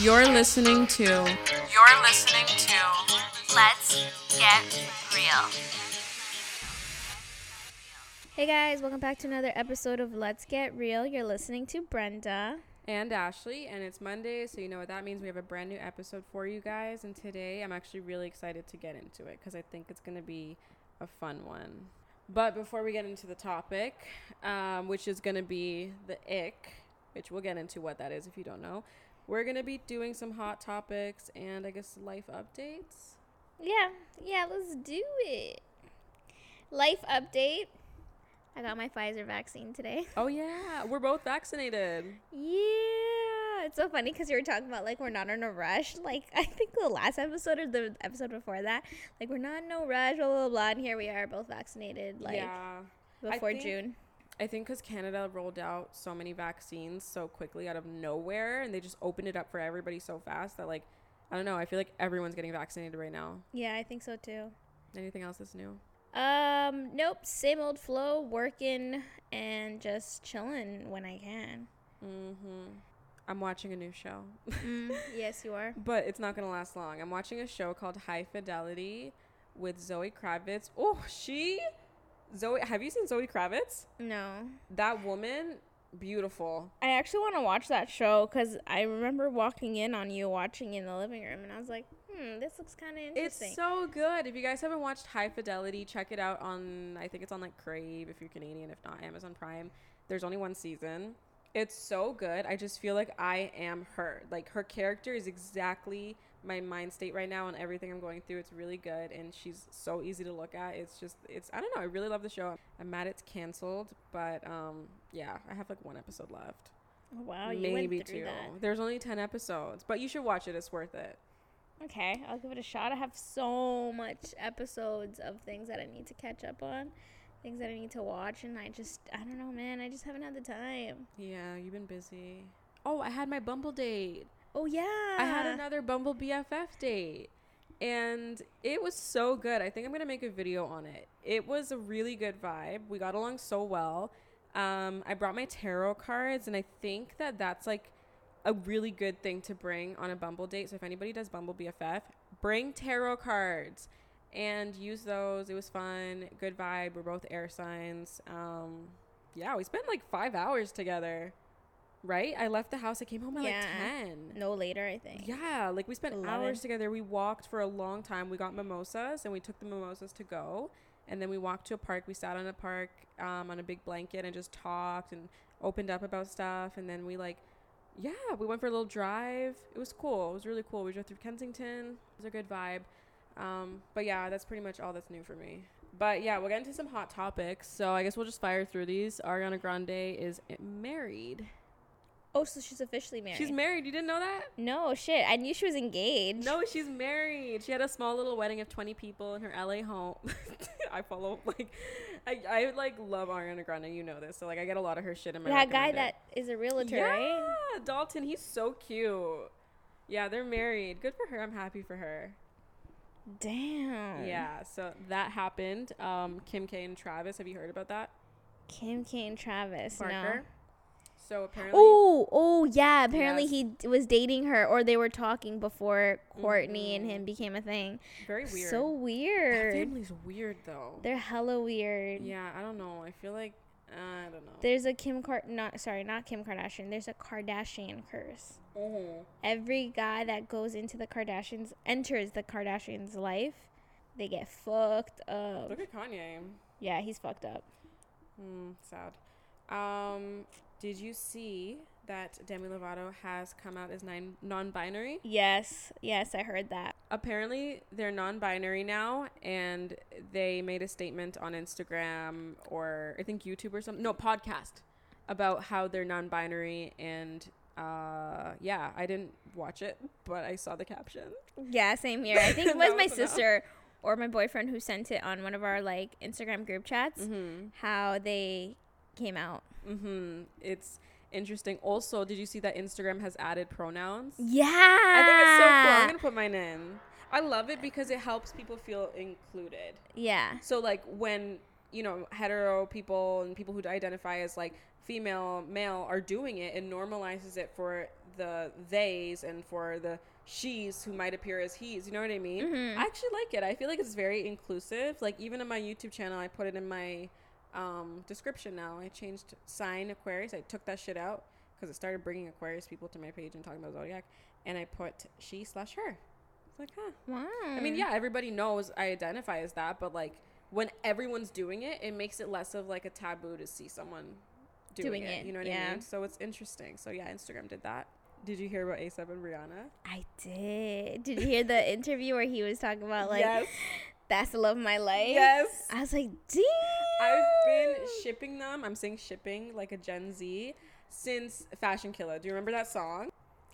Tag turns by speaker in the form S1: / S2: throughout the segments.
S1: You're listening to. You're listening to.
S2: Let's get real.
S3: Hey guys, welcome back to another episode of Let's Get Real. You're listening to Brenda.
S1: And Ashley, and it's Monday, so you know what that means. We have a brand new episode for you guys, and today I'm actually really excited to get into it because I think it's going to be a fun one. But before we get into the topic, um, which is going to be the ick, which we'll get into what that is if you don't know, we're going to be doing some hot topics and I guess life updates.
S3: Yeah, yeah, let's do it. Life update. I got my Pfizer vaccine today.
S1: Oh, yeah, we're both vaccinated.
S3: Yeah, it's so funny because you were talking about like we're not in a rush. Like I think the last episode or the episode before that, like we're not in no rush, blah blah blah. And here we are, both vaccinated, like
S1: yeah.
S3: before June.
S1: I think because Canada rolled out so many vaccines so quickly out of nowhere, and they just opened it up for everybody so fast that, like, I don't know. I feel like everyone's getting vaccinated right now.
S3: Yeah, I think so too.
S1: Anything else that's new?
S3: Um, nope, same old flow, working and just chilling when I can.
S1: Mm-hmm. I'm watching a new show,
S3: Mm, yes, you are.
S1: but it's not gonna last long. I'm watching a show called High Fidelity with Zoe Kravitz. Oh, she, Zoe. Have you seen Zoe Kravitz?
S3: No,
S1: That woman, beautiful.
S3: I actually want to watch that show because I remember walking in on you watching in the living room, and I was like, hmm, this looks kind of interesting.
S1: It's so good. If you guys haven't watched High Fidelity, check it out on I think it's on like Crave if you're Canadian, if not Amazon Prime. There's only one season. It's so good. I just feel like I am her. Like her character is exactly my mind state right now and everything I'm going through. It's really good and she's so easy to look at. It's just it's I don't know, I really love the show. I'm mad it's canceled, but um yeah, I have like one episode left.
S3: Oh, wow, you
S1: Maybe
S3: went through
S1: two.
S3: that.
S1: There's only 10 episodes, but you should watch it. It's worth it.
S3: Okay, I'll give it a shot. I have so much episodes of things that I need to catch up on, things that I need to watch, and I just, I don't know, man. I just haven't had the time.
S1: Yeah, you've been busy. Oh, I had my Bumble date.
S3: Oh yeah,
S1: I had another Bumble BFF date. And it was so good. I think I'm going to make a video on it. It was a really good vibe. We got along so well. Um, I brought my tarot cards, and I think that that's like a really good thing to bring on a Bumble date. So if anybody does Bumble BFF, bring tarot cards and use those. It was fun. Good vibe. We're both air signs. Um, yeah, we spent like five hours together. Right? I left the house. I came home at
S3: Yeah.
S1: like 10.
S3: no later, I think.
S1: Yeah, like we spent
S3: Eleven.
S1: hours together. We walked for a long time. We got mimosas and we took the mimosas to go. And then we walked to a park. We sat on a park um, on a big blanket and just talked and opened up about stuff. And then we like, yeah, we went for a little drive. It was cool. It was really cool. We drove through Kensington. It was a good vibe. Um, but yeah, that's pretty much all that's new for me. But yeah, we'll get into some hot topics. So I guess we'll just fire through these. Ariana Grande is married.
S3: Oh, so she's officially married.
S1: She's married. You didn't know that?
S3: no shit. I knew she was engaged.
S1: No, she's married. She had a small little wedding of 20 people in her LA home. I follow like I, I like love Ariana Grande, you know this. So like I get a lot of her shit in my
S3: that guy that is a realtor,
S1: yeah,
S3: right?
S1: Dalton, he's so cute. Yeah, they're married. Good for her. I'm happy for her.
S3: Damn.
S1: Yeah, so that happened. Um Kim K and Travis, have you heard about that?
S3: Kim K and Travis.
S1: Barker.
S3: No.
S1: So apparently
S3: Oh, oh yeah. Apparently
S1: Yes.
S3: he d- was dating her, or they were talking before Kourtney and
S1: Mhm.
S3: him became a thing.
S1: very weird.
S3: So weird.
S1: that family's weird though.
S3: They're hella weird.
S1: Yeah, I don't know. I feel like I don't know.
S3: There's a Kim Card not sorry, not Kim Kardashian. There's a Kardashian curse.
S1: Mhm.
S3: Every guy that goes into the Kardashians enters the Kardashians' life, they get fucked up.
S1: Look at Kanye.
S3: Yeah, he's fucked up.
S1: Hmm, sad. Um, did you see that Demi Lovato has come out as nine non-binary?
S3: Yes, yes, I heard that.
S1: Apparently, they're non-binary now, and they made a statement on Instagram or I think YouTube or something. No, podcast about how they're non-binary and. Uh yeah, I didn't watch it, but I saw the caption.
S3: Yeah, same here. I think it was my
S1: enough.
S3: sister or my boyfriend who sent it on one of our like Instagram group chats.
S1: Mm-hmm.
S3: How they came out.
S1: Mm-hmm. It's interesting. Also, did you see that Instagram has added pronouns?
S3: Yeah,
S1: I think it's so cool. I'm gonna put mine in. I love it because it helps people feel included.
S3: yeah,
S1: So like when you know hetero people and people who identify as like female, male are doing it, it normalizes it for the theys and for the she's who might appear as he's. You know what I mean?
S3: Mm-hmm.
S1: I actually like it. I feel like it's very inclusive. Like even in my YouTube channel, I put it in my um, description now. I changed sign Aquarius. I took that shit out because it started bringing Aquarius people to my page and talking about zodiac. And I put she slash her. It's like, huh.
S3: Wow.
S1: I mean, yeah, everybody knows I identify as that, but like when everyone's doing it, it makes it less of like a taboo to see someone doing,
S3: Doing
S1: it,
S3: it,
S1: You know what
S3: yeah.
S1: I mean? So it's interesting. So yeah, Instagram did that. Did you hear about ASAP and Rihanna?
S3: I did. Did you hear the interview where he was talking about like
S1: yes.
S3: that's the love of my life?
S1: Yes.
S3: I was like, damn.
S1: I've been shipping them. I'm saying shipping like a Gen Z since Fashion Killa. Do you remember that song?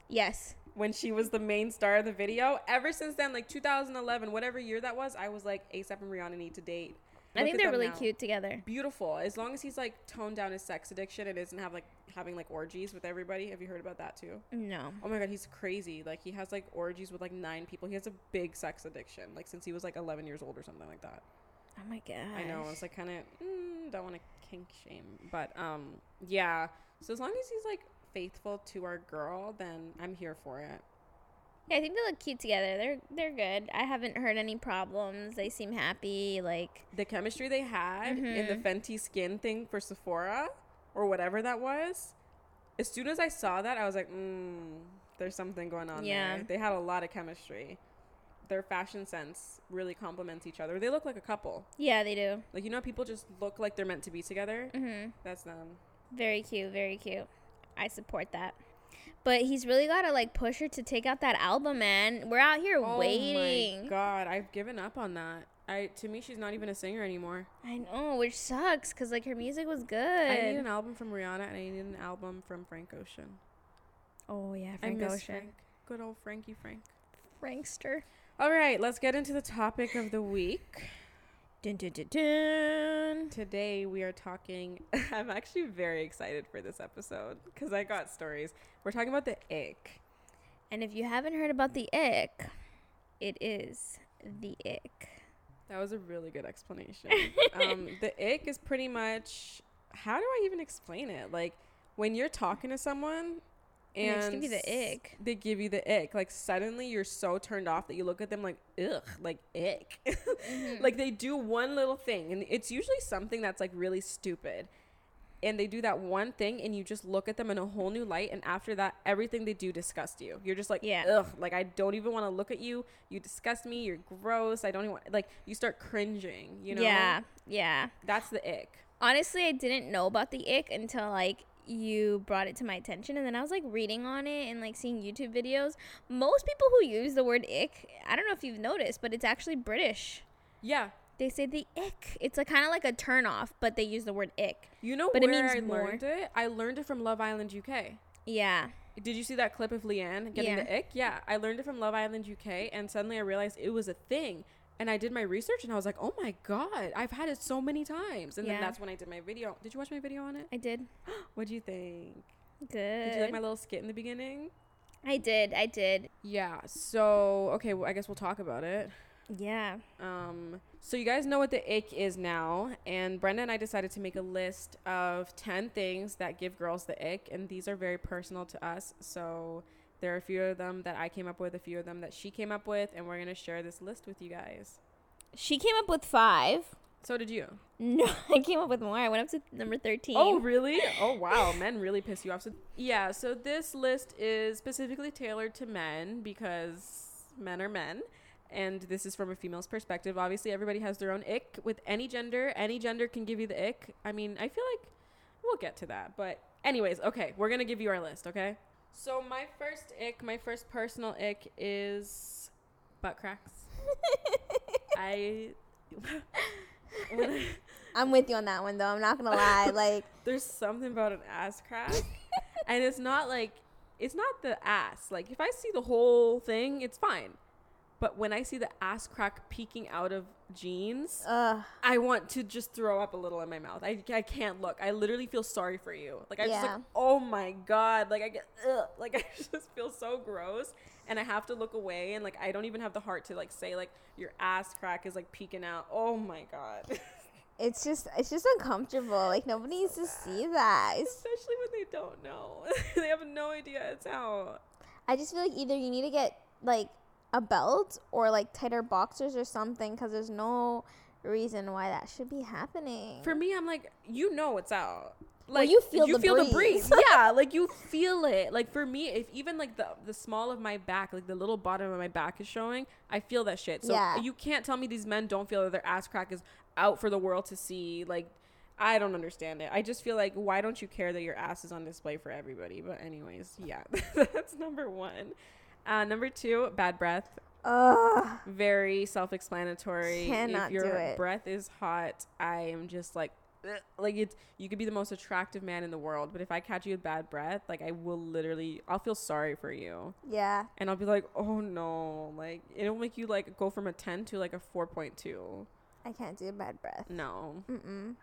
S3: Yes.
S1: When she was the main star of the video. Ever since then, like 2011, whatever year that was, I was like, ASAP and Rihanna need to date.
S3: I think they're really
S1: now.
S3: cute together.
S1: Beautiful. As long as he's like toned down his sex addiction and isn't have like having like orgies with everybody. Have you heard about that too?
S3: No.
S1: Oh my god, he's crazy. Like he has like orgies with like nine people. He has a big sex addiction, like since he was like 11 years old or something like that.
S3: Oh my god.
S1: I know. It's like kind of mm, don't want to kink shame, but um, yeah. So as long as he's like faithful to our girl, then I'm here for it.
S3: Yeah, I think they look cute together. They're they're good. I haven't heard any problems. They seem happy. Like
S1: The chemistry they had in the
S3: Mhm.
S1: Fenty skin thing for Sephora or whatever that was. As soon as I saw that, I was like, mm, there's something going on
S3: Yeah.
S1: there. They had a lot of chemistry. Their fashion sense really complements each other. They look like a couple.
S3: yeah, they do.
S1: Like you know, people just look like they're meant to be together.
S3: Mhm.
S1: That's them.
S3: Very cute. Very cute. I support that. But he's really got to like push her to take out that album, man. We're out here
S1: Oh my
S3: waiting.
S1: god, I've given up on that. I to me, she's not even a singer anymore.
S3: I know, which sucks because like her music was good.
S1: I need an album from Rihanna and I need an album from Frank Ocean.
S3: oh yeah, Frank Ocean,
S1: Frank. Good old Frankie Frank.
S3: Frankster.
S1: All right, let's get into the topic of the week.
S3: Dun, dun, dun, dun.
S1: Today we are talking. I'm actually very excited for this episode because I got stories. We're talking about the ick.
S3: And if you haven't heard about the ick, it is the ick.
S1: That was a really good explanation. um, the ick is pretty much how do I even explain it? Like when you're talking to someone
S3: And they
S1: and
S3: just give you the ick.
S1: They give you the ick. Like suddenly you're so turned off that you look at them like ugh, like ick.
S3: Mm-hmm.
S1: like they do one little thing and it's usually something that's like really stupid. And they do that one thing and you just look at them in a whole new light and after that everything they do disgusts you. You're just like
S3: Yeah.
S1: ugh, like I don't even want to look at you. You disgust me. You're gross. I don't even want like you start cringing, you know?
S3: Yeah, yeah.
S1: That's the ick.
S3: Honestly, I didn't know about the ick until like you brought it to my attention and then I was like reading on it and like seeing YouTube videos. Most people who use the word ick, I don't know if you've noticed, but it's actually British.
S1: Yeah.
S3: They say the ick. It's like kind of like a turn off, but they use the word ick.
S1: You know
S3: But it means
S1: I
S3: more.
S1: learned it? I learned it from Love Island UK.
S3: Yeah.
S1: Did you see that clip of Leanne getting
S3: Yeah.
S1: the ick? Yeah, I learned it from Love Island UK, and suddenly I realized it was a thing. And I did my research, and I was like, "Oh my god, I've had it so many times." And then that's when I did my video. Did you watch my video on it?
S3: I did.
S1: What'd you think?
S3: Good.
S1: Did you like my little skit in the beginning?
S3: I did. I did.
S1: Yeah. So okay, well, I guess we'll talk about it.
S3: Yeah.
S1: Um, so you guys know what the ick is now, and Brenda and I decided to make a list of ten things that give girls the ick, and these are very personal to us. So there are a few of them that I came up with, a few of them that she came up with, and we're gonna share this list with you guys.
S3: She came up with five.
S1: So did you?
S3: No, I came up with more. I went up to number 13.
S1: Oh, really? Oh, wow. Men really piss you off. So yeah. So this list is specifically tailored to men because men are men. And this is from a female's perspective. Obviously, everybody has their own ick with any gender. Any gender can give you the ick. I mean, I feel like we'll get to that. But, anyways, okay, we're going to give you our list, okay? So, my first ick, my first personal ick is butt cracks. I. I
S3: I'm with you on that one, though. I'm not going to lie. Like,
S1: there's something about an ass crack and it's not like it's not the ass like if i see the whole thing it's fine but when i see the ass crack peeking out of jeans
S3: ugh.
S1: i want to just throw up a little in my mouth. I, I can't look. I literally feel sorry for you. Like i just like oh my god. Like i get ugh, like i just feel so gross. And i have to look away. And like i don't even have the heart to like say like your ass crack is like peeking out. Oh my god.
S3: It's just it's just uncomfortable. Like nobody needs to see that.
S1: Especially when they don't know. they have no idea. It's out.
S3: I just feel like either you need to get like a belt or like tighter boxers or something because there's no reason why that should be happening.
S1: For me, I'm like, you know it's out.
S3: Well,
S1: Like
S3: you feel
S1: you
S3: the
S1: feel the
S3: breeze.
S1: breeze. yeah, like you feel it. Like for me, if even like the the small of my back, like the little bottom of my back is showing, I feel that shit. So
S3: Yeah.
S1: you can't tell me these men don't feel that their ass crack is out for the world to see. Like I don't understand it. I just feel like why don't you care that your ass is on display for everybody? But anyways, yeah, that's number one. Uh, number two, bad breath.
S3: Ugh.
S1: Very self-explanatory.
S3: Cannot
S1: if your
S3: do it.
S1: breath is hot, I am just like, like it's. You could be the most attractive man in the world, but if I catch you with bad breath, like I will literally, I'll feel sorry for you,
S3: Yeah.
S1: and I'll be like, oh no, like it'll make you like go from a ten to like a four point two.
S3: I can't do bad breath.
S1: No.
S3: Mm-mm.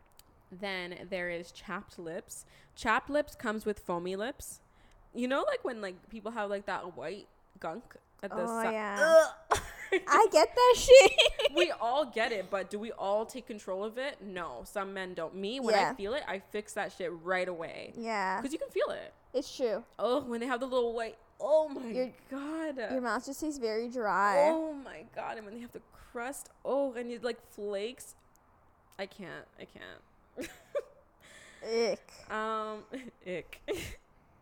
S1: Then there is chapped lips. Chapped lips comes with foamy lips. You know, like when like people have like that white gunk at the
S3: Oh,
S1: si-
S3: yeah. I get that shit.
S1: we all get it, but do we all take control of it? No, some men don't. Me, when
S3: Yeah.
S1: I feel it, I fix that shit right away
S3: yeah.
S1: because you can feel it.
S3: It's true.
S1: Oh, when they have the little white. Oh my
S3: Your-
S1: god.
S3: Your mouth just tastes very dry.
S1: Oh my god! And when they have the crust, oh, and it like flakes. I can't. I can't.
S3: Ick.
S1: um, ick.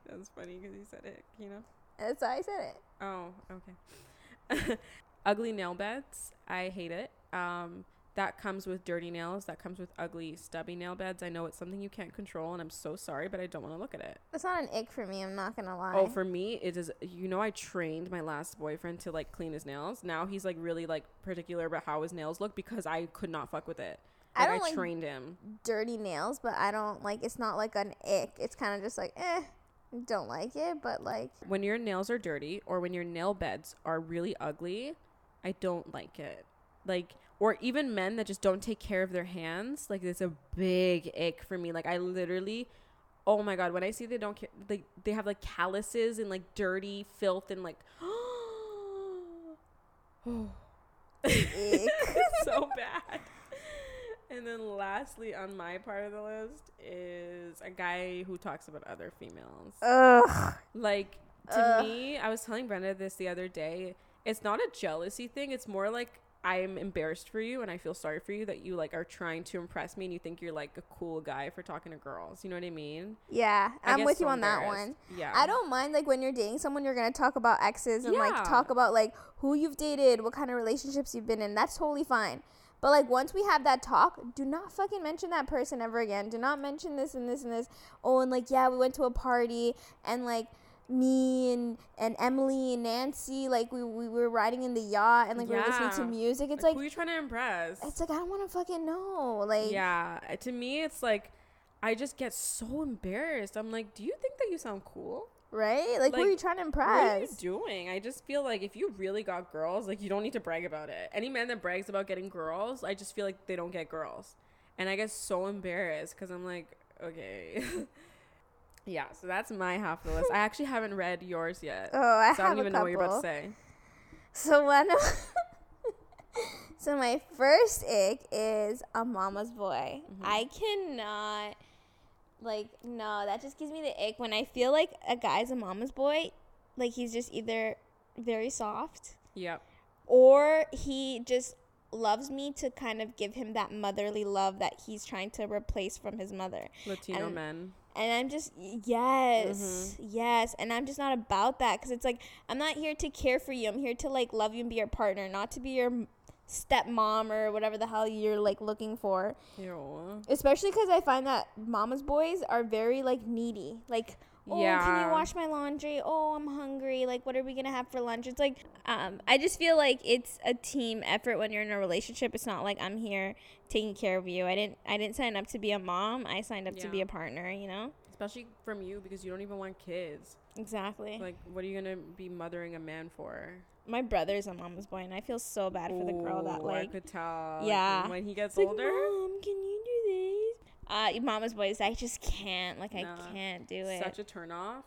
S1: That's funny because you said ick. You know.
S3: That's why I said it.
S1: Oh, okay. ugly nail beds. I hate it. Um, that comes with dirty nails. That comes with ugly, stubby nail beds. I know it's something you can't control, and I'm so sorry, but I don't want to look at it.
S3: That's not an ick for me. I'm not gonna lie.
S1: Oh, for me, it is. You know, I trained my last boyfriend to like clean his nails. Now he's like really like particular about how his nails look because I could not fuck with it.
S3: I
S1: Like, I,
S3: don't like-
S1: trained him.
S3: dirty nails, but I don't like. It's not like an ick. It's kind of just like eh. Don't like it, but like
S1: When your nails are dirty or when your nail beds are really ugly, I don't like it. Like, or even men that just don't take care of their hands. Like, it's a big ick for me. Like, I literally, oh my god, when I see they don't care, like they have like calluses and like dirty filth and like, oh, so bad. And then lastly on my part of the list is a guy who talks about other females.
S3: Ugh.
S1: Like to
S3: Ugh.
S1: me, I was telling Brenda this the other day. It's not a jealousy thing. It's more like I'm embarrassed for you and I feel sorry for you that you like are trying to impress me and you think you're like a cool guy for talking to girls. You know what I mean?
S3: Yeah,
S1: I
S3: I'm with
S1: so
S3: you on that one.
S1: Yeah.
S3: I don't mind like when you're dating someone, you're gonna talk about exes and like talk about like who you've dated, what kind of relationships you've been in. That's totally fine. But like once we have that talk, do not fucking mention that person ever again. Do not mention this and this and this. Oh, and like yeah, we went to a party and like me and and Emily and Nancy like we, we were riding in the yacht and like we were listening to music. It's
S1: like,
S3: like
S1: who are you trying to impress?
S3: it's like I don't want to fucking know. Like
S1: yeah. To me, it's like I just get so embarrassed. I'm like, do you think that you sound cool?
S3: Right? Like, who are you trying to impress?
S1: What are you doing? I just feel like if you really got girls, like you don't need to brag about it. Any man that brags about getting girls, I just feel like they don't get girls, and I get so embarrassed because I'm like, okay, yeah. So that's my half of the list. I actually haven't read yours yet,
S3: Oh, I
S1: so I don't even know what you're about to say.
S3: So one of So my first ick is a mama's boy.
S1: Mm-hmm.
S3: I cannot like no, that just gives me the ick when I feel like a guy's a mama's boy, like he's just either very soft
S1: Yep.
S3: or he just loves me to kind of give him that motherly love that he's trying to replace from his mother.
S1: Latino
S3: And-
S1: men.
S3: And I'm just yes,
S1: Mm-hmm.
S3: yes, and I'm just not about that because it's like I'm not here to care for you. I'm here to like love you and be your partner, not to be your stepmom or whatever the hell you're like looking for.
S1: Ew.
S3: Especially because I find that mama's boys are very like needy. Like, oh, can you wash my laundry? Oh, I'm hungry. Like, what are we gonna have for lunch? It's like, um, I just feel like it's a team effort when you're in a relationship. It's not like I'm here taking care of you. I didn't, I didn't sign up to be a mom. I signed up to be a partner. You know.
S1: Especially from you because you don't even want kids.
S3: Exactly.
S1: Like, what are you gonna be mothering a man for?
S3: My brother's a mama's boy, and I feel so bad for the girl that
S1: Ooh, I
S3: like.
S1: could tell. like,
S3: Yeah.
S1: when he gets
S3: It's like,
S1: older.
S3: Mom, can you do this? Uh, mama's boys, I just can't. Like,
S1: Nah.
S3: I can't do it.
S1: Such a turn off.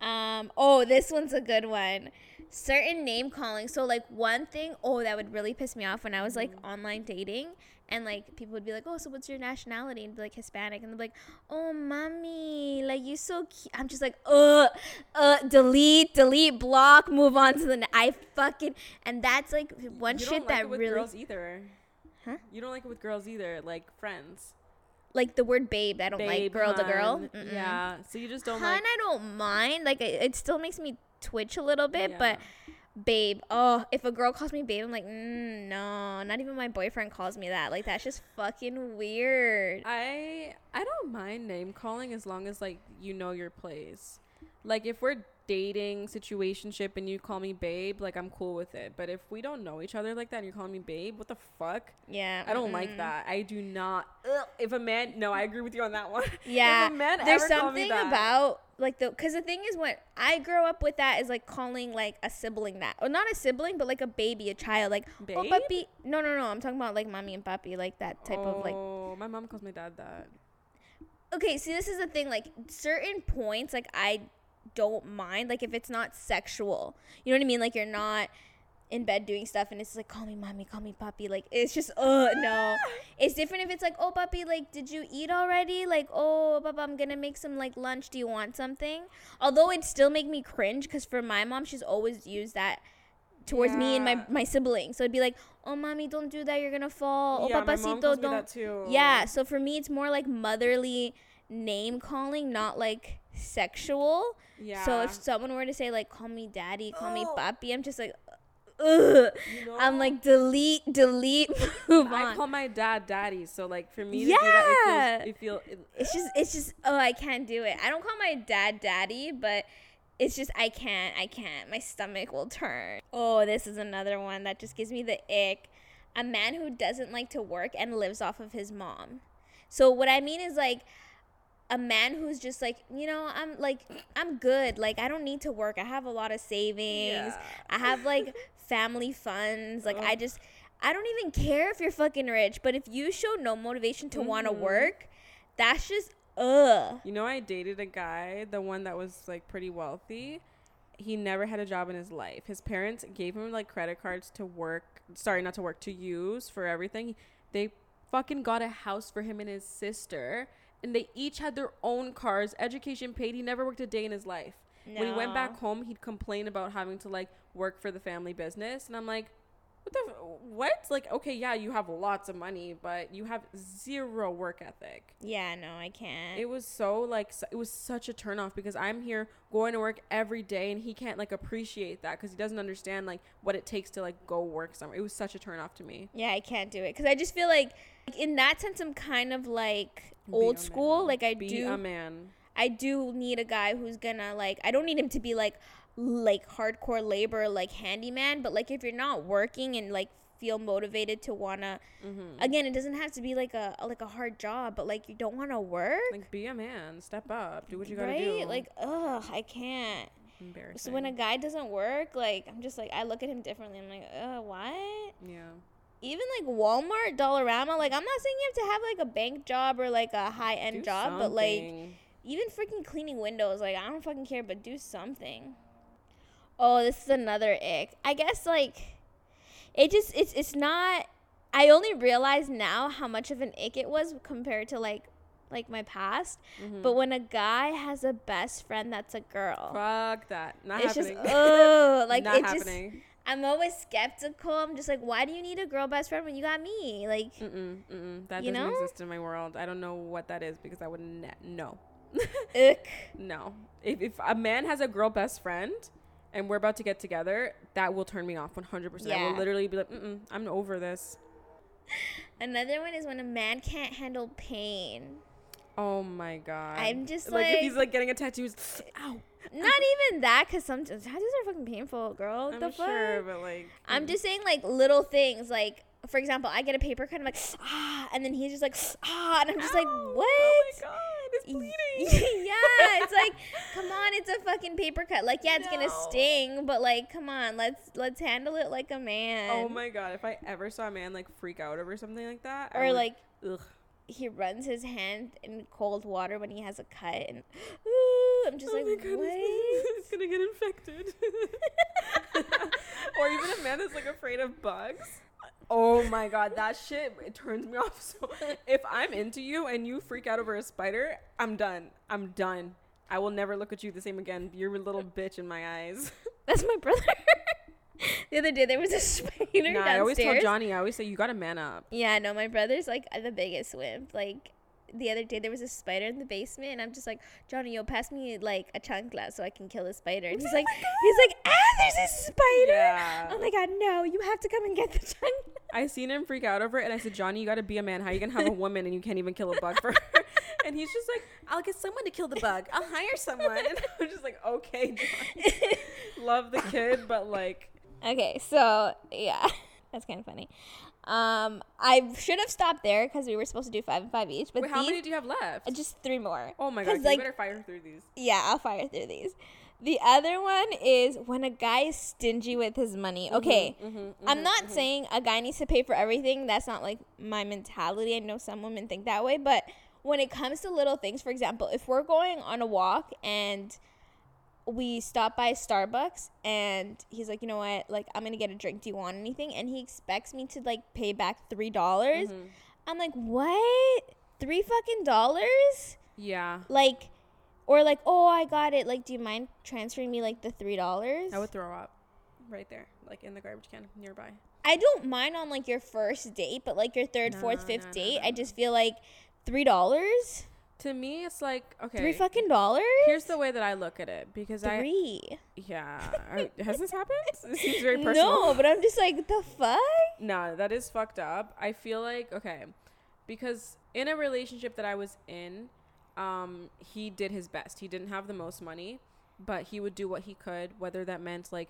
S3: Um. Oh, this one's a good one. Certain name calling. So like one thing. Oh, that would really piss me off when I was like online dating, and like people would be like, "Oh, so what's your nationality?" And be like Hispanic, and they're like, "Oh, mommy, like you so cute." I'm just like, uh, uh, delete, delete, block, move on to the. Ne- I fucking and that's like one
S1: you
S3: shit
S1: don't like
S3: that
S1: it with
S3: really
S1: girls either.
S3: Huh?
S1: You don't like it with girls either, like friends.
S3: like the word babe. I don't like
S1: Babe,
S3: girl to girl. Mm-mm.
S1: Yeah. So you just don't
S3: Hun,
S1: like.
S3: I don't mind. Like it, it still makes me twitch a little bit,
S1: Yeah.
S3: but babe, oh, if a girl calls me babe, I'm like, mm, no, not even my boyfriend calls me that. Like that's just fucking weird.
S1: I I don't mind name calling as long as like you know your place. Like if we're dating situationship and you call me babe, like I'm cool with it. But if we don't know each other like that and you're calling me babe, what the fuck?
S3: Yeah,
S1: I don't like
S3: mm-mm.
S1: that. I do not. Ugh, if a man, no, I agree with you on that one.
S3: Yeah,
S1: if a man
S3: there's
S1: ever call me
S3: something
S1: that-
S3: about like the because the thing is when I grow up with that is like calling like a sibling that or not a sibling but like a baby a child like oh
S1: Babe?
S3: no no no I'm talking about like mommy and puppy like that type of like
S1: Oh, my mom calls my dad that.
S3: okay see this is the thing like certain points like i don't mind like if it's not sexual. You know what i mean? Like you're not in bed doing stuff and it's like call me mommy call me puppy. Like it's just uh no. It's different if it's like oh puppy like did you eat already? Like oh papa i'm gonna make some like lunch. Do you want something? Although it still make me cringe because for my mom she's always used that towards me and my my siblings. So it'd be like oh mommy don't do that. You're gonna fall. Oh
S1: yeah,
S3: papacito don't
S1: that too.
S3: yeah, so for me, it's more like motherly name calling, not like sexual.
S1: Yeah.
S3: So if someone were to say like, "Call me daddy," "Call me
S1: Oh.
S3: papi," I'm just like, ugh.
S1: You know,
S3: I'm like, delete, delete, move
S1: I
S3: on.
S1: call my dad daddy, so like for me to do that, it feels, it feel, it,
S3: it's just, it's just, oh, I can't do it. I don't call my dad daddy, but it's just, I can't, I can't. My stomach will turn. Oh, this is another one that just gives me the ick. A man who doesn't like to work and lives off of his mom. So what I mean is like a man who's just like, you know, I'm like I'm good. Like I don't need to work. I have a lot of savings.
S1: Yeah.
S3: I have like family funds. Like I just I don't even care if you're fucking rich, but if you show no motivation to want to
S1: mm-hmm.
S3: work, that's just ugh.
S1: You know, I dated a guy, the one that was like pretty wealthy. He never had a job in his life. His parents gave him like credit cards to work. Sorry, not to work, to use for everything. They fucking got a house for him and his sister, and they each had their own cars, education paid. He never worked a day in his life. When he went back home, he'd complain about having to like work for the family business, and I'm like, what the what? Like, okay, yeah, you have lots of money, but you have zero work ethic
S3: Yeah, no, I can't.
S1: it was so like it was such a turnoff because I'm here going to work every day and he can't like appreciate that because he doesn't understand like what it takes to like go work somewhere. It was such a turnoff to me.
S3: Yeah, I can't do it because I just feel like, like, in that sense, I'm kind of like old school.
S1: man.
S3: Like I
S1: Be
S3: do,
S1: a man.
S3: I do need a guy who's gonna like. I don't need him to be like like hardcore labor like handyman, but like if you're not working and like feel motivated to wanna,
S1: Mm-hmm.
S3: again, it doesn't have to be like a like a hard job, but like you don't want to work,
S1: Like be a man. Step up. Do what you gotta
S3: right?
S1: do.
S3: Like ugh, I can't.
S1: embarrassing.
S3: So when a guy doesn't work, like I'm just like I look at him differently. I'm like, uh, what?
S1: yeah.
S3: even like Walmart, Dollarama, like I'm not saying you have to have like a bank job or like a high end job, but like even freaking cleaning windows, like I don't fucking care, but do something. Oh, this is another ick. I guess like it just it's it's not I only realize now how much of an ick it was compared to like like my past.
S1: Mhm.
S3: But when a guy has a best friend that's a girl,
S1: fuck that. Not
S3: it's
S1: happening.
S3: just oh, like
S1: Not
S3: it just
S1: happening.
S3: I'm always skeptical. I'm just like, why do you need a girl best friend when you got me? Like,
S1: Mm-mm, mm-mm. That doesn't
S3: know?
S1: exist in my world. I don't know what that is because I would ne- no.
S3: ick.
S1: No. If, if a man has a girl best friend and we're about to get together, that will turn me off 100%. I will literally be like, Mm-mm, I'm over this.
S3: Another one is when a man can't handle pain.
S1: Oh my God.
S3: I'm just
S1: like, if he's like getting a tattoo, he's, ow.
S3: Not even that, because some tattoos are fucking painful, girl.
S1: I'm
S3: the
S1: sure, but like.
S3: I'm
S1: mm.
S3: just saying, like, little things. Like, for example, I get a paper cut, I'm like, ah, and then he's just like, ah, and I'm just like,
S1: Ow,
S3: what?
S1: Oh my God. It's bleeding.
S3: yeah, it's like, come on, it's a fucking paper cut. Like, yeah, it's gonna sting, but like, come on, let's let's handle it like a man.
S1: Oh my God. If I ever saw a man like freak out over something like that,
S3: Or
S1: would-
S3: like,
S1: ugh.
S3: he runs his hand in cold water when he has a cut, and cute. I'm just
S1: Oh
S3: like, what?
S1: it's gonna get infected. or even a man that's like afraid of bugs. Oh my god, that shit it turns me off so. If I'm into you and you freak out over a spider, I'm done. I'm done. I will never look at you the same again. You're a little bitch in my eyes.
S3: That's my brother. the other day there was a spider
S1: nah,
S3: downstairs.
S1: I always tell Johnny. I always say you gotta man up.
S3: Yeah, no, my brother's like the biggest wimp. Like the other day there was a spider in the basement and I'm just like, Johnny, yo, pass me like a chancla so I can kill the spider. And he's like he's like, ah, there's a spider.
S1: Yeah.
S3: Oh my god, no, you have to come and get the chancla.
S1: I seen him freak out over it, and I said, Johnny, you gotta be a man. How you gonna have a woman and you can't even kill a bug for her? And he's just like, I'll get someone to kill the bug. I'll hire someone. And I'm just like, okay, Johnny. Love the kid, but like,
S3: Okay, so yeah, that's kind of funny. Um, I should have stopped there because we were supposed to do five and five each, but
S1: wait, how
S3: these,
S1: many do you have left?
S3: uh, just three more.
S1: Oh my god, you
S3: like,
S1: better fire through these.
S3: Yeah, I'll fire through these. The other one is when a guy is stingy with his money. Okay, I'm not saying a guy needs to pay for everything. That's not like my mentality. I know some women think that way, but when it comes to little things, for example, if we're going on a walk and we stop by Starbucks and he's like, you know what, like I'm gonna get a drink. Do you want anything? And he expects me to like pay back three dollars. Mm-hmm. I'm like, what? Three fucking dollars?
S1: Yeah,
S3: like or like oh i got it like do you mind transferring me like the three dollars
S1: I would throw up right there, like in the garbage can nearby.
S3: i don't mind on like your first date but like your third
S1: No,
S3: fourth fifth
S1: no,
S3: date
S1: no,
S3: i just feel like three dollars
S1: To me, it's like okay.
S3: three fucking dollars
S1: Here's the way that I look at it because I
S3: three
S1: yeah. I, has this happened? This seems very personal.
S3: no but i'm just like the fuck
S1: No, that is fucked up. I feel like okay, because in a relationship that I was in, um, he did his best. He didn't have the most money, but he would do what he could. Whether that meant like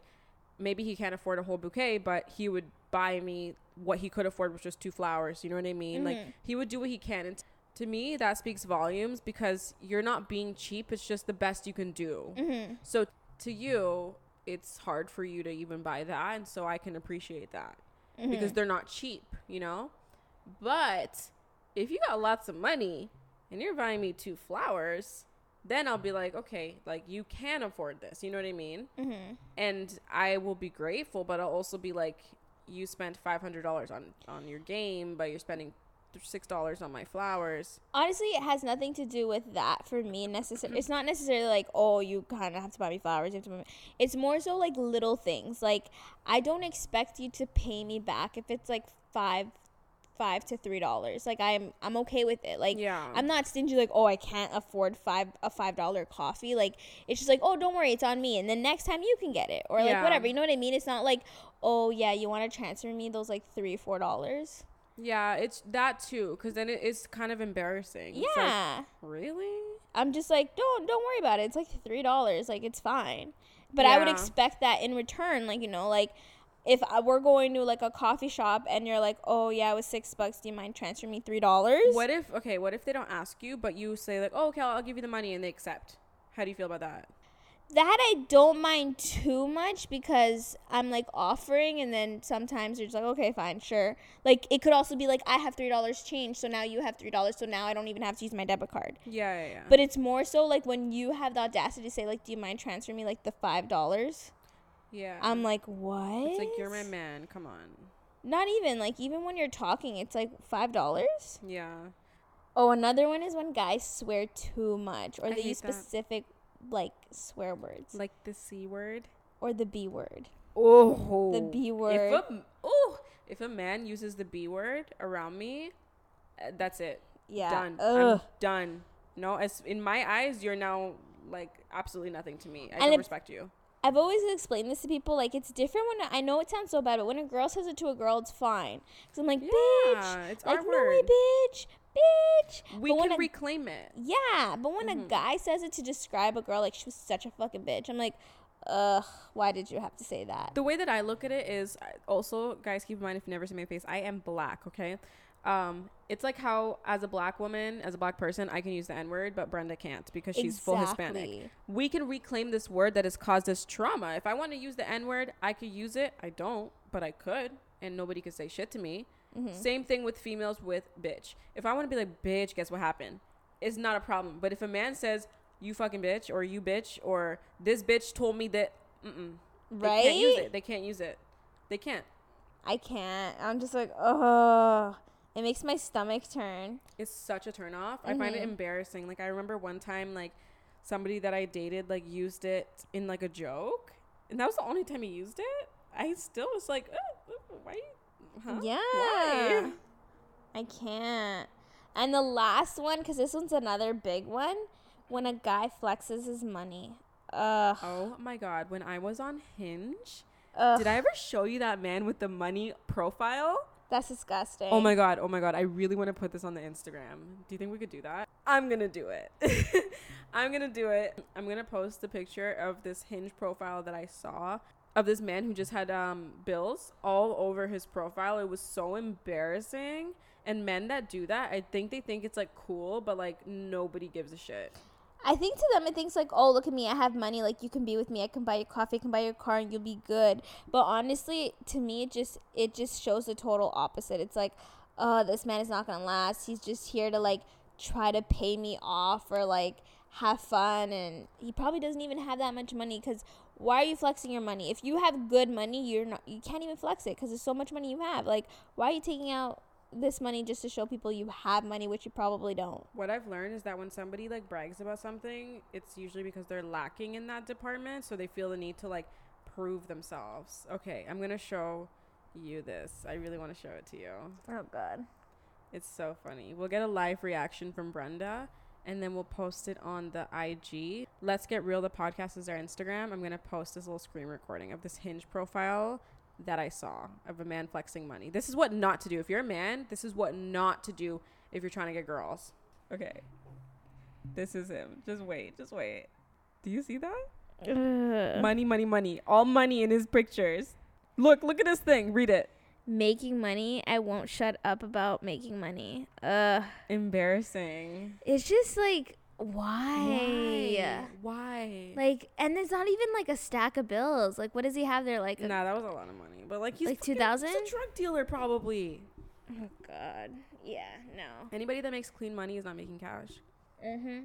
S1: maybe he can't afford a whole bouquet, but he would buy me what he could afford, which was two flowers. You know what I mean? Like
S3: Mhm.
S1: he would do what he can. And to me, that speaks volumes because you're not being cheap. It's just the best you can do.
S3: mm-hmm.
S1: So to you, it's hard for you to even buy that, and so I can appreciate that
S3: Mm-hmm.
S1: because they're not cheap, you know? But if you got lots of money and you're buying me two flowers, then I'll be like, okay, like you can afford this. You know what I mean?
S3: Mm-hmm.
S1: And I will be grateful, but I'll also be like, you spent five hundred dollars on on your game, but you're spending six dollars on my flowers.
S3: honestly it has nothing to do with that for me necessarily mm-hmm. it's not necessarily like oh you kind of have to buy me flowers you have to buy me. it's more so like little things like i don't expect you to pay me back if it's like five five to three dollars like i'm i'm okay with it like
S1: Yeah.
S3: i'm not stingy like oh i can't afford five a five dollar coffee like it's just like oh don't worry it's on me and then next time you can get it or like
S1: Yeah.
S3: whatever you know what i mean it's not like oh yeah you want to transfer me those like three four dollars
S1: Yeah, it's that too, because then it is kind of embarrassing. It's like,
S3: yeah
S1: really?
S3: I'm just like, don't don't worry about it. It's like three dollars, like it's fine. But I would expect that in return, like you know, like if I, we're going to like a coffee shop and you're like, oh yeah, it was six bucks. Do you mind transferring me three dollars?
S1: What if okay? What if they don't ask you, but you say like, "Oh, okay, I'll, I'll give you the money," and they accept? How do you feel about that?
S3: That I don't mind too much because I'm like offering, and then sometimes you're just like, okay, fine, sure. Like it could also be like I have three dollars change, so now you have three dollars, so now I don't even have to use my debit card.
S1: Yeah, yeah, yeah.
S3: But it's more so like when you have the audacity to say like, do you mind transferring me like the five dollars?
S1: yeah,
S3: I'm like, what?
S1: it's like you're my man. Come on.
S3: Not even like even when you're talking, it's like five dollars.
S1: Yeah.
S3: Oh, another one is when guys swear too much, or
S1: I
S3: they use
S1: that.
S3: specific like swear words,
S1: Like the c word.
S3: or the b word.
S1: Oh,
S3: The B
S1: If
S3: word.
S1: a, oh, if a man uses the b word around me, uh, that's it.
S3: Yeah.
S1: Done.
S3: Ugh.
S1: I'm done. No, as in my eyes, you're now like absolutely nothing to me. I
S3: And
S1: don't
S3: if-
S1: respect you.
S3: I've always explained this to people. Like it's different when I know it sounds so bad, but when a girl says it to a girl, it's fine. Cause I'm like,
S1: Yeah,
S3: bitch,
S1: it's
S3: like
S1: our
S3: no way, bitch, bitch.
S1: We can
S3: a-
S1: reclaim it.
S3: Yeah, but when a guy says it to describe a girl, like she was such a fucking bitch, I'm like, ugh, why did you have to say that?
S1: the way that I look at it is also, guys, keep in mind if you've never see my face, I am black, okay? Um, it's like how as a black woman, as a black person, I can use the N word, but Brenda can't because she's full Hispanic. We can reclaim this word that has caused us trauma. If I want to use the N word, I could use it. I don't, but I could, and nobody could say shit to me.
S3: Mm-hmm.
S1: Same thing with females with bitch. If I want to be like, bitch, guess what happened? It's not a problem. But if a man says, you fucking bitch or you bitch or this bitch told me that mm-mm.
S3: right?
S1: They can't use it. They can't use it. They can't.
S3: I can't. I'm just like, oh, it makes my stomach turn.
S1: It's such a turn off. I find it
S3: Mhm.
S1: embarrassing. Like I remember one time like somebody that I dated like used it in like a joke, and that was the only time he used it. I still was like, oh, why? Huh?
S3: Yeah.
S1: Why?
S3: I can't. And the last one, because this one's another big one, when a guy flexes his money. Ugh.
S1: Oh my god! When I was on Hinge,
S3: Ugh.
S1: did I ever show you that man with the money profile?
S3: That's disgusting.
S1: Oh my god, oh my god, I really want to put this on the Instagram. Do you think we could do that? I'm gonna do it. I'm gonna do it. I'm gonna post the picture of this hinge profile that I saw of this man who just had um bills all over his profile. It was so embarrassing. And men that do that, I think they think it's like cool, but like nobody gives a shit.
S3: I think to them it thinks like, oh, look at me, I have money. Like you can be with me. I can buy you coffee. I can buy your car, and you'll be good. But honestly, to me, it just it just shows the total opposite. It's like, oh, this man is not gonna last. He's just here to like try to pay me off or like have fun, and he probably doesn't even have that much money. Because why are you flexing your money? If you have good money, you're not. You can't even flex it because there's so much money you have. Like, why are you taking out this money just to show people you have money, which you probably don't?
S1: What I've learned is that when somebody like brags about something, it's usually because they're lacking in that department, so they feel the need to like prove themselves. Okay, I'm going to show you this. I really want to show it to you.
S3: Oh God.
S1: It's so funny. We'll get a live reaction from Brenda and then we'll post it on the IG. Let's Get Real the podcast is our Instagram. I'm going to post this little screen recording of this Hinge profile that I saw of a man flexing money. This is what not to do. If you're a man, this is what not to do if you're trying to get girls. Okay. This is him. Just wait. Just wait. Do you see that?
S3: Ugh.
S1: Money, money, money. All money in his pictures. Look, look at this thing. Read it.
S3: Making money. I won't shut up about making money. Uh,
S1: Embarrassing.
S3: it's just like why?
S1: Why? Why?
S3: Like, and it's not even like a stack of bills. Like, what does he have there? Like, a,
S1: Nah, that was a lot of money. But like he's
S3: Like 2,000?
S1: He's a drug dealer probably.
S3: oh God, yeah, no.
S1: Anybody that makes clean money is not making cash.
S3: Mm-hmm.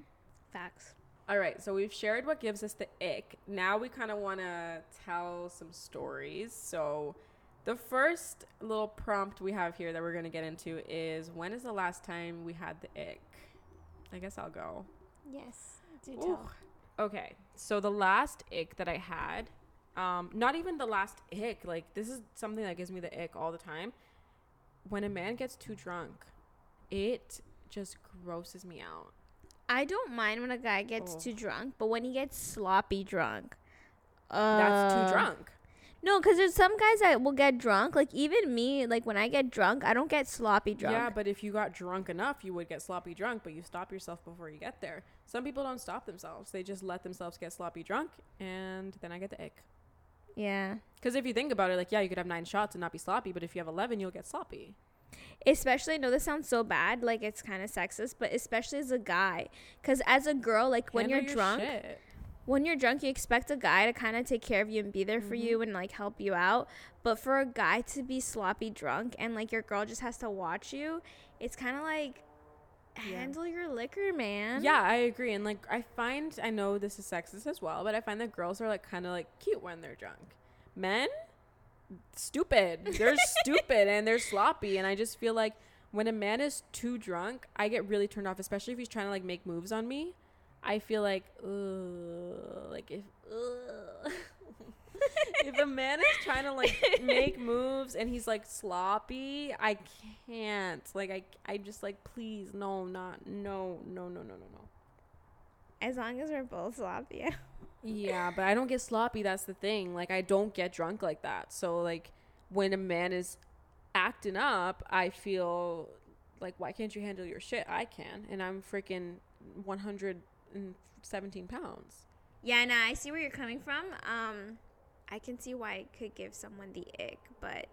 S3: Facts.
S1: All right, so we've shared what gives us the ick. Now we kind of want to tell some stories. So the first little prompt we have here that we're going to get into is when is the last time we had the ick? I guess I'll go.
S3: Yes. Do
S1: Ooh.
S3: tell.
S1: Okay, so the last ick that I had, um, not even the last ick, like this is something that gives me the ick all the time. When a man gets too drunk, it just grosses me out.
S3: I don't mind when a guy gets
S1: Oh.
S3: too drunk, but when he gets sloppy drunk,
S1: That's
S3: uh,
S1: too drunk.
S3: No, because there's some guys that will get drunk. Like even me, like when I get drunk, I don't get sloppy drunk.
S1: Yeah, but if you got drunk enough, you would get sloppy drunk, but you stop yourself before you get there. Some people don't stop themselves. They just let themselves get sloppy drunk, and then I get the ick.
S3: yeah.
S1: Because if you think about it, like, yeah, you could have nine shots and not be sloppy, but if you have 11, you'll get sloppy.
S3: especially I know this sounds so bad, like it's kind of sexist, but especially as a guy, because as a girl, like when
S1: Handle
S3: you're
S1: your
S3: drunk,
S1: shit.
S3: When you're drunk, you expect a guy to kind of take care of you and be there for
S1: Mm-hmm.
S3: you and like help you out. But for a guy to be sloppy drunk and like your girl just has to watch you, it's kind of like
S1: Yeah.
S3: handle your liquor, man.
S1: Yeah, I agree. And like, I find, I know this is sexist as well, but I find that girls are like kind of like cute when they're drunk. Men, stupid. They're stupid and they're sloppy. And I just feel like when a man is too drunk, I get really turned off, especially if he's trying to like make moves on me. I feel like, ugh, like if, ugh. if a man is trying to like make moves and he's like sloppy, I can't. Like I, I just like please no, not no, no, no, no, no, no.
S3: As long as we're both sloppy.
S1: Yeah, but I don't get sloppy. That's the thing. Like I don't get drunk like that. So like when a man is acting up, I feel like why can't you handle your shit? I can, and I'm freaking 117 pounds.
S3: Yeah, no, I see where you're coming from. Um, I can see why it could give someone the ick, but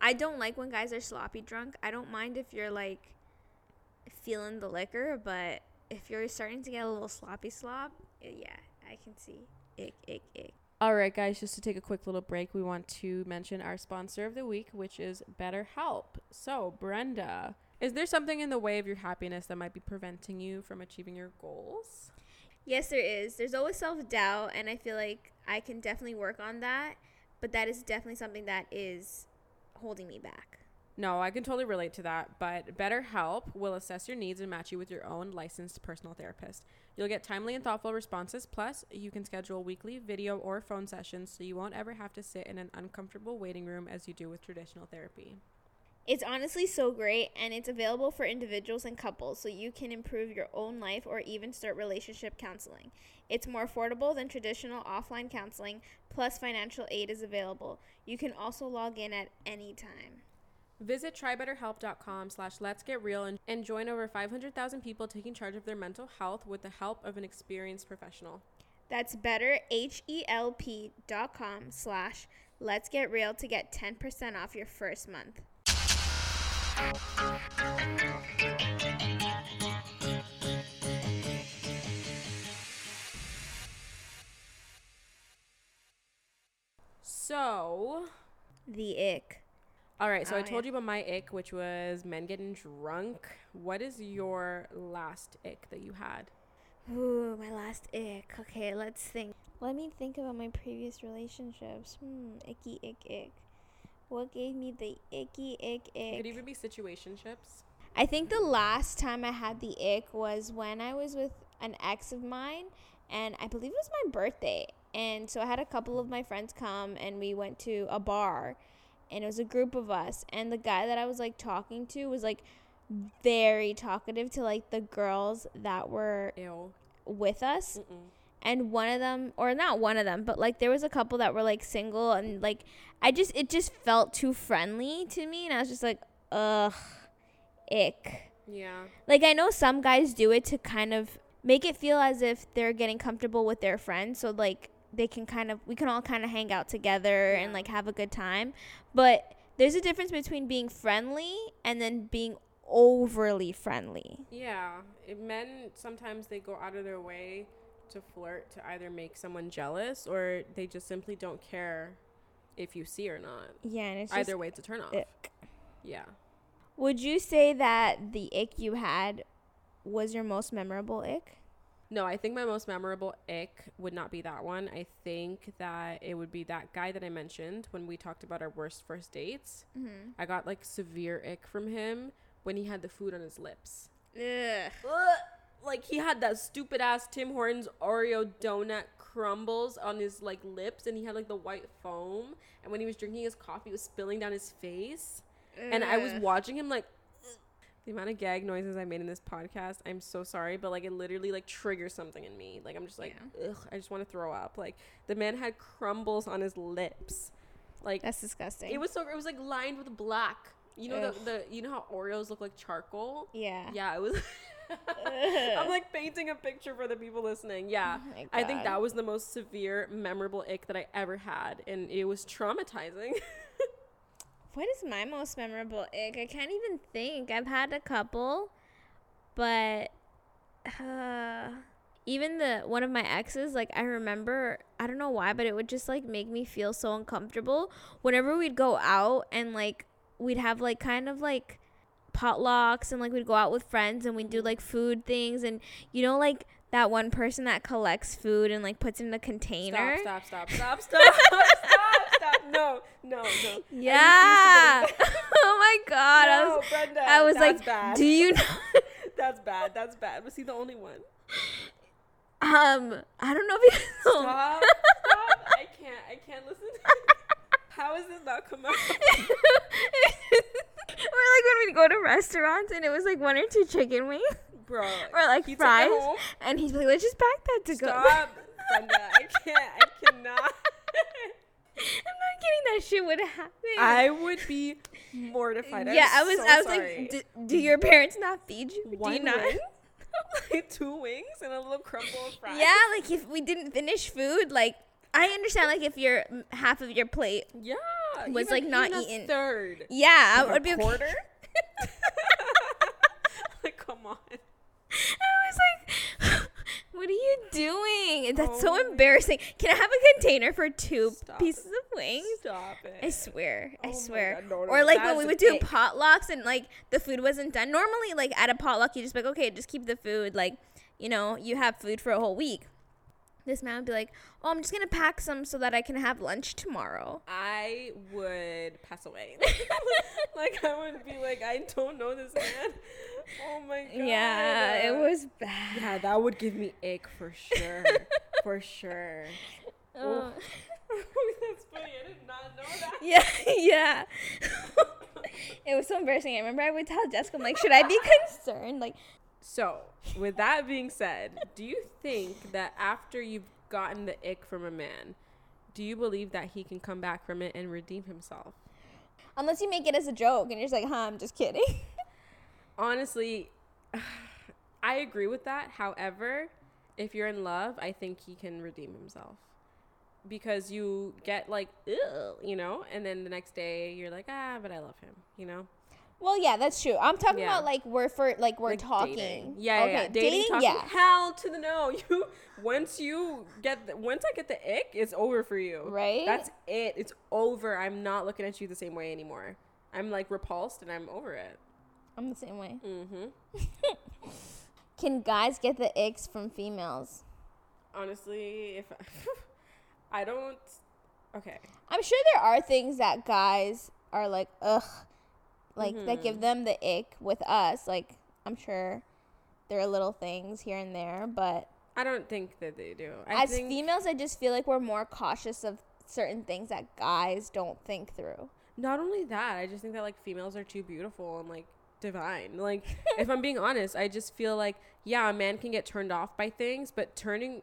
S3: I don't like when guys are sloppy drunk. I don't mind if you're like feeling the liquor, but if you're starting to get a little sloppy slop, eh, yeah, I can see ick, ick, ick.
S1: All right, guys, just to take a quick little break, we want to mention our sponsor of the week, which is BetterHelp. So, Brenda, is there something in the way of your happiness that might be preventing you from achieving your goals?
S3: Yes, there is. There's always self doubt, and I feel like I can definitely work on that. But that is definitely something that is holding me back.
S1: No, I can totally relate to that, but BetterHelp will assess your needs and match you with your own licensed personal therapist. You'll get timely and thoughtful responses, plus, you can schedule weekly video or phone sessions so you won't ever have to sit in an uncomfortable waiting room as you do with traditional therapy.
S3: It's honestly so great, and it's available for individuals and couples so you can improve your own life or even start relationship counseling. It's more affordable than traditional offline counseling, plus, financial aid is available. You can also log in at any time.
S1: Visit trybetterhelp.com slash let's get real and, and join over 500,000 people taking charge of their mental health with the help of an experienced professional.
S3: That's betterhelp.com slash let's get real to get 10% off your first month.
S1: So,
S3: The ick.
S1: all right, so
S3: Oh,
S1: I told
S3: yeah.
S1: you about my ick, which was men getting drunk. What is your last ick that you had?
S3: Ooh, my last ick. Okay, let's think. Let me think about my previous relationships. Hmm, icky ick ick. What gave me the icky ick ick?
S1: could even be situationships.
S3: I think the last time I had the ick was when I was with an ex of mine, and I believe it was my birthday. And so I had a couple of my friends come, and we went to a bar, and it was a group of us. And the guy that I was like talking to was like very talkative to like the girls that were
S1: Ew.
S3: with us
S1: Mm-mm.
S3: And one of them or not one of them but like there was a couple that were like single and like i just it just felt too friendly to me and i was just like ugh ick
S1: Yeah.
S3: like i know some guys do it to kind of make it feel as if they're getting comfortable with their friends so like they can kind of we can all kind of hang out together and like have a good time but there's a difference between being friendly and then being overly friendly
S1: Yeah. Men sometimes they go out of their way to flirt to either make someone jealous or they just simply don't care if you see or not.
S3: yeah and it's just
S1: Either way, it's a turn off.
S3: ick.
S1: Yeah.
S3: Would you say that the ick you had was your most memorable ick?
S1: No, I think my most memorable ick would not be that one. I think that it would be that guy that I mentioned when we talked about our worst first dates.
S3: Mm-hmm.
S1: I got like severe ick from him when he had the food on his lips.
S3: Ugh.
S1: Ugh. Like he had that stupid ass Tim Hortons Oreo donut crumbles on his like lips and he had like the white foam and when he was drinking his coffee it was spilling down his face. And I was watching him like the amount of gag noises I made in this podcast, I'm so sorry, but like it literally like triggers something in me. Like I'm just like, ugh, I just want to throw up. Like the man had crumbles on his lips. Like
S3: That's disgusting.
S1: it was so it was like lined with black. You know
S3: Ugh.
S1: the, the you know how Oreos look like charcoal?
S3: yeah.
S1: Yeah, it was I'm like painting a picture for the people listening. Yeah.
S3: Oh
S1: I think that was the most severe, memorable ick that I ever had, and it was traumatizing.
S3: What is my most memorable ick? I can't even think. I've had a couple, but uh, even the one of my exes, like I remember, I don't know why, but it would just like make me feel so uncomfortable whenever we'd go out and like we'd have like kind of like potlucks and like we'd go out with friends and we'd do like food things and you know like that one person that collects food and like puts it in a container.
S1: Stop, stop, stop, stop, stop, stop, stop. No, no, no. I refuse to
S3: Yeah. oh my god. I was
S1: Brenda.
S3: I was like,
S1: bad.
S3: do you know?
S1: that's bad. That's bad. Was he the only one?
S3: um, I don't know if you.
S1: Stop. Stop. I can't. I can't listen. How has this not come out?
S3: Or like when we go to restaurants and it was like one or two chicken wings
S1: Bro.
S3: or like
S1: he
S3: fries, and he's like, let's just pack that to go.
S1: Stop, Brenda. I can't. I cannot.
S3: I'm not kidding. That shit would happen.
S1: I would be mortified. I'm
S3: yeah, I was.
S1: so
S3: I was
S1: sorry.
S3: like, do, do your parents not feed you? do you not?
S1: wing, like two wings and a little crumble of fries.
S3: Yeah, like if we didn't finish food, like I understand, like if you're mm, half of your plate,
S1: yeah.
S3: Was,
S1: even-
S3: like, not
S1: even a
S3: eaten.
S1: Third.
S3: yeah, I
S1: Like a
S3: would be okay.
S1: quarter. like, come on.
S3: I was like, what are you doing? That's so
S1: Oh my-
S3: embarrassing. Can I have a container for two
S1: Stop
S3: pieces
S1: it.
S3: of wings?
S1: Stop it.
S3: I swear,
S1: Oh
S3: I swear.
S1: God, no, no,
S3: or like when we would do
S1: ick.
S3: potlucks and like the food wasn't done. Normally, like at a potluck, you just be like, okay, just keep the food. Like, you know, you have food for a whole week. This man would be like, "Oh, I'm just gonna pack some so that I can have lunch tomorrow."
S1: I would pass away. like I would be like, I don't know this man. Oh my god.
S3: Yeah, it was bad.
S1: Yeah, that would give me ick for sure. for sure.
S3: Uh,
S1: That's funny. I did not know that.
S3: yeah, yeah. it was so embarrassing. I remember I would tell Jessica, I'm like, should I be concerned? Like,
S1: So, with that being said, do you think that after you've gotten the ick from a man, do you believe that he can come back from it and redeem himself?
S3: unless you make it as a joke and you're just like, huh, I'm just kidding.
S1: Honestly, I agree with that. However, if you're in love, I think he can redeem himself. Because you get like, you know, and then the next day you're like, ah, but I love him, you know?
S3: Well, yeah, that's true. I'm talking
S1: Yeah.
S3: about like we're for like we're
S1: Like
S3: talking.
S1: dating. Yeah, yeah,
S3: okay,
S1: yeah. Dating,
S3: dating,
S1: talking,
S3: yeah.
S1: hell to the no. You once you get the, once I get the ick, it's over for you.
S3: Right?
S1: That's it. It's over. I'm not looking at you the same way anymore. I'm like repulsed and I'm over it.
S3: I'm the same way.
S1: Mm-hmm.
S3: Can guys get the icks from females?
S1: Honestly, if I don't, okay.
S3: I'm sure there are things that guys are like, ugh, like that
S1: Mm-hmm.
S3: give them the ick with us. Like, I'm sure there are little things here and there, but
S1: I don't think that they do. I
S3: as
S1: think
S3: females, I just feel like we're more cautious of certain things that guys don't think through.
S1: not only that, I just think that like females are too beautiful and like divine. Like if I'm being honest, I just feel like yeah, a man can get turned off by things, but turning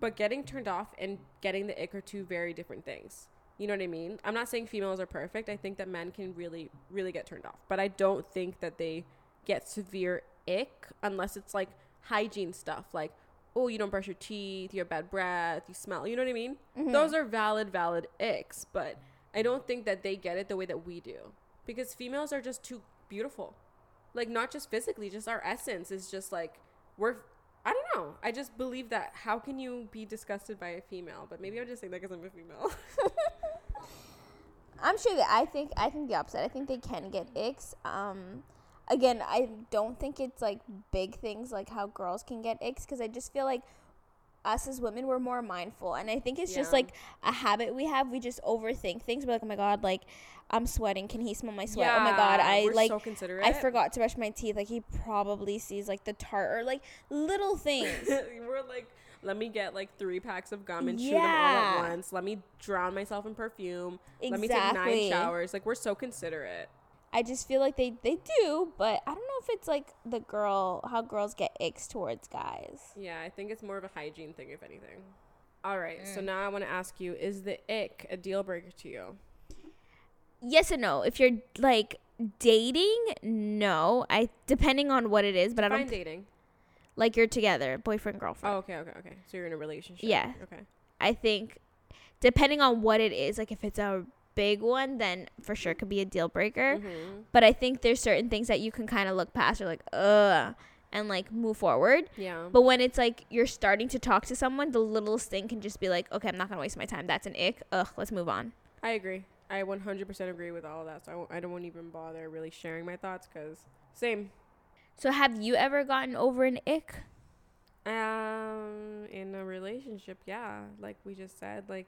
S1: but getting turned off and getting the ick are two very different things. You know what I mean? I'm not saying females are perfect. I think that men can really really get turned off, but I don't think that they get severe ick unless it's like hygiene stuff like oh, you don't brush your teeth, you have bad breath, you smell. You know what I mean? Mm-hmm. Those are valid, valid icks, but I don't think that they get it the way that we do because females are just too beautiful. Like, not just physically, just our essence is just like, we're, I don't know. I just believe that how can you be disgusted by a female? But maybe I'm just saying that because I'm a female.
S3: I'm sure that I think I think the opposite. I think they can get icks. Um, again, I don't think it's like big things like how girls can get icks because I just feel like us as women we're more mindful, and I think it's just like a habit we have. We just overthink things. We're like, oh my god, like I'm sweating. Can he smell my sweat? oh my god, I like.
S1: so considerate.
S3: I forgot to brush my teeth. Like he probably sees like the tart or like little things.
S1: we're like, let me get like three packs of gum and chew them all at once. Let me drown myself in perfume. exactly. Let me take nine showers. Like, we're so considerate.
S3: I just feel like they they do, but I don't know if it's like the girl how girls get icks towards guys.
S1: Yeah, I think it's more of a hygiene thing, if anything. All right,
S3: Mm.
S1: so now I want to ask you: Is the ick a deal breaker to you?
S3: Yes and no. If you're like dating, no. I depending on what it is, but I don't
S1: dating.
S3: like you're together, boyfriend girlfriend.
S1: Oh, okay, okay, okay. So you're in a relationship.
S3: Yeah.
S1: Okay.
S3: I think depending on what it is, like if it's a big one, then for sure it could be a deal breaker.
S1: Mhm.
S3: But I think there's certain things that you can kind of look past or like, ugh, and like move forward.
S1: Yeah.
S3: But when it's like you're starting to talk to someone, the littlest thing can just be like, okay, I'm not gonna waste my time. That's an ick. Ugh, let's move on.
S1: I agree. I 100% agree with all of that. So I, won't- I don't even bother really sharing my thoughts because same.
S3: So have you ever gotten over an ick?
S1: Um, in a relationship, yeah, like we just said, like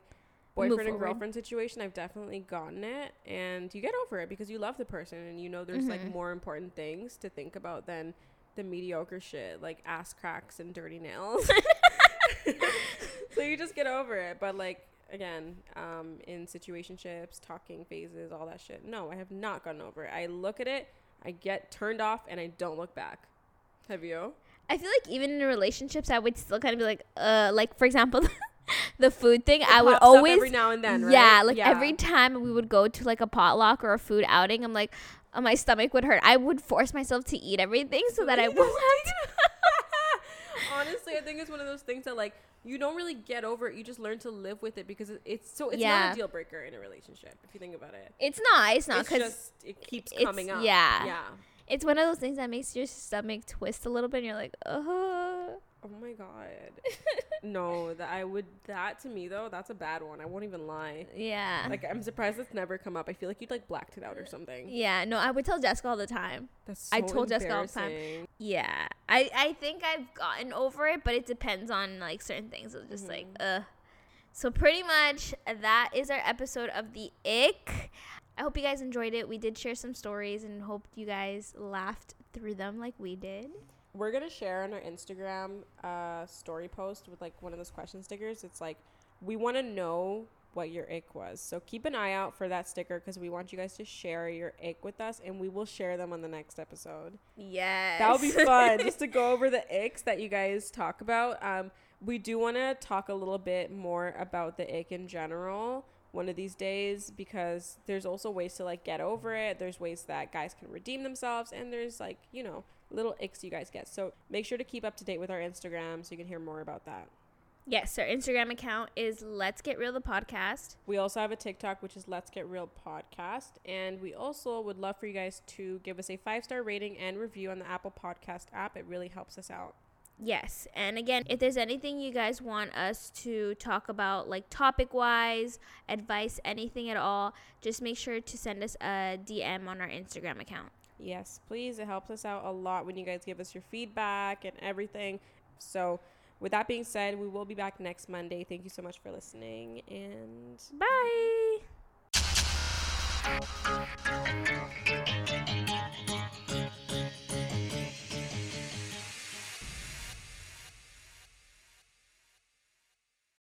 S1: boyfriend and girlfriend situation, I've definitely gotten it, and you get over it because you love the person, and you know there's like
S3: Mhm.
S1: more important things to think about than the mediocre shit like ass cracks and dirty nails. so you just get over it, but like again, um, in situationships, talking phases, all that shit. No, I have not gotten over it. I look at it, I get turned off, and I don't look back. Have you?
S3: I feel like even in relationships, I would still kind of be like, uh, like for example, the food thing. I would always,
S1: every now and then, right?
S3: yeah, like
S1: Yeah.
S3: every time we would go to like a potluck or a food outing, I'm like, uh, my stomach would hurt. I would force myself to eat everything so that I won't have to.
S1: Honestly, I think it's one of those things that like you don't really get over it. You just learn to live with it because it's so it's not a deal breaker in a relationship if you think about it.
S3: It's not. It's not because
S1: it keeps coming up.
S3: yeah.
S1: yeah.
S3: it's one of those things that makes your stomach twist a little bit. and You're like, uh.
S1: Oh my god. no, that I would that to me though, that's a bad one. I won't even lie.
S3: Yeah.
S1: Like I'm surprised it's never come up. I feel like you'd like blacked it out or something.
S3: yeah, no, I would tell Jessica all the time.
S1: That's so I
S3: told Jessica all the time. Yeah. I I think I've gotten over it, but it depends on like certain things. It's just like,
S1: Mm-hmm.
S3: uh. So pretty much that is our episode of the ick. I hope you guys enjoyed it. We did share some stories and hope you guys laughed through them like we did.
S1: We're gonna share on our Instagram uh story post with like one of those question stickers. It's like we want to know what your ick was. So keep an eye out for that sticker because we want you guys to share your ick with us, and we will share them on the next episode.
S3: Yes.
S1: That would be fun just to go over the icks that you guys talk about. Um, we do want to talk a little bit more about the ick in general one of these days because there's also ways to like get over it. There's ways that guys can redeem themselves, and there's like you know little icks you guys get. So make sure to keep up to date with our Instagram so you can hear more about that.
S3: Yes, our Instagram account is Let's Get Real the podcast.
S1: We also have a TikTok, which is Let's Get Real Podcast. And we also would love for you guys to give us a five star rating and review on the Apple Podcast app. It really helps us out.
S3: Yes. And again, if there's anything you guys want us to talk about, like topic wise, advice, anything at all, just make sure to send us a DM on our Instagram account.
S1: Yes, please. It helps us out a lot when you guys give us your feedback and everything. So, with that being said, we will be back next Monday. Thank you so much for listening. And
S3: Bye.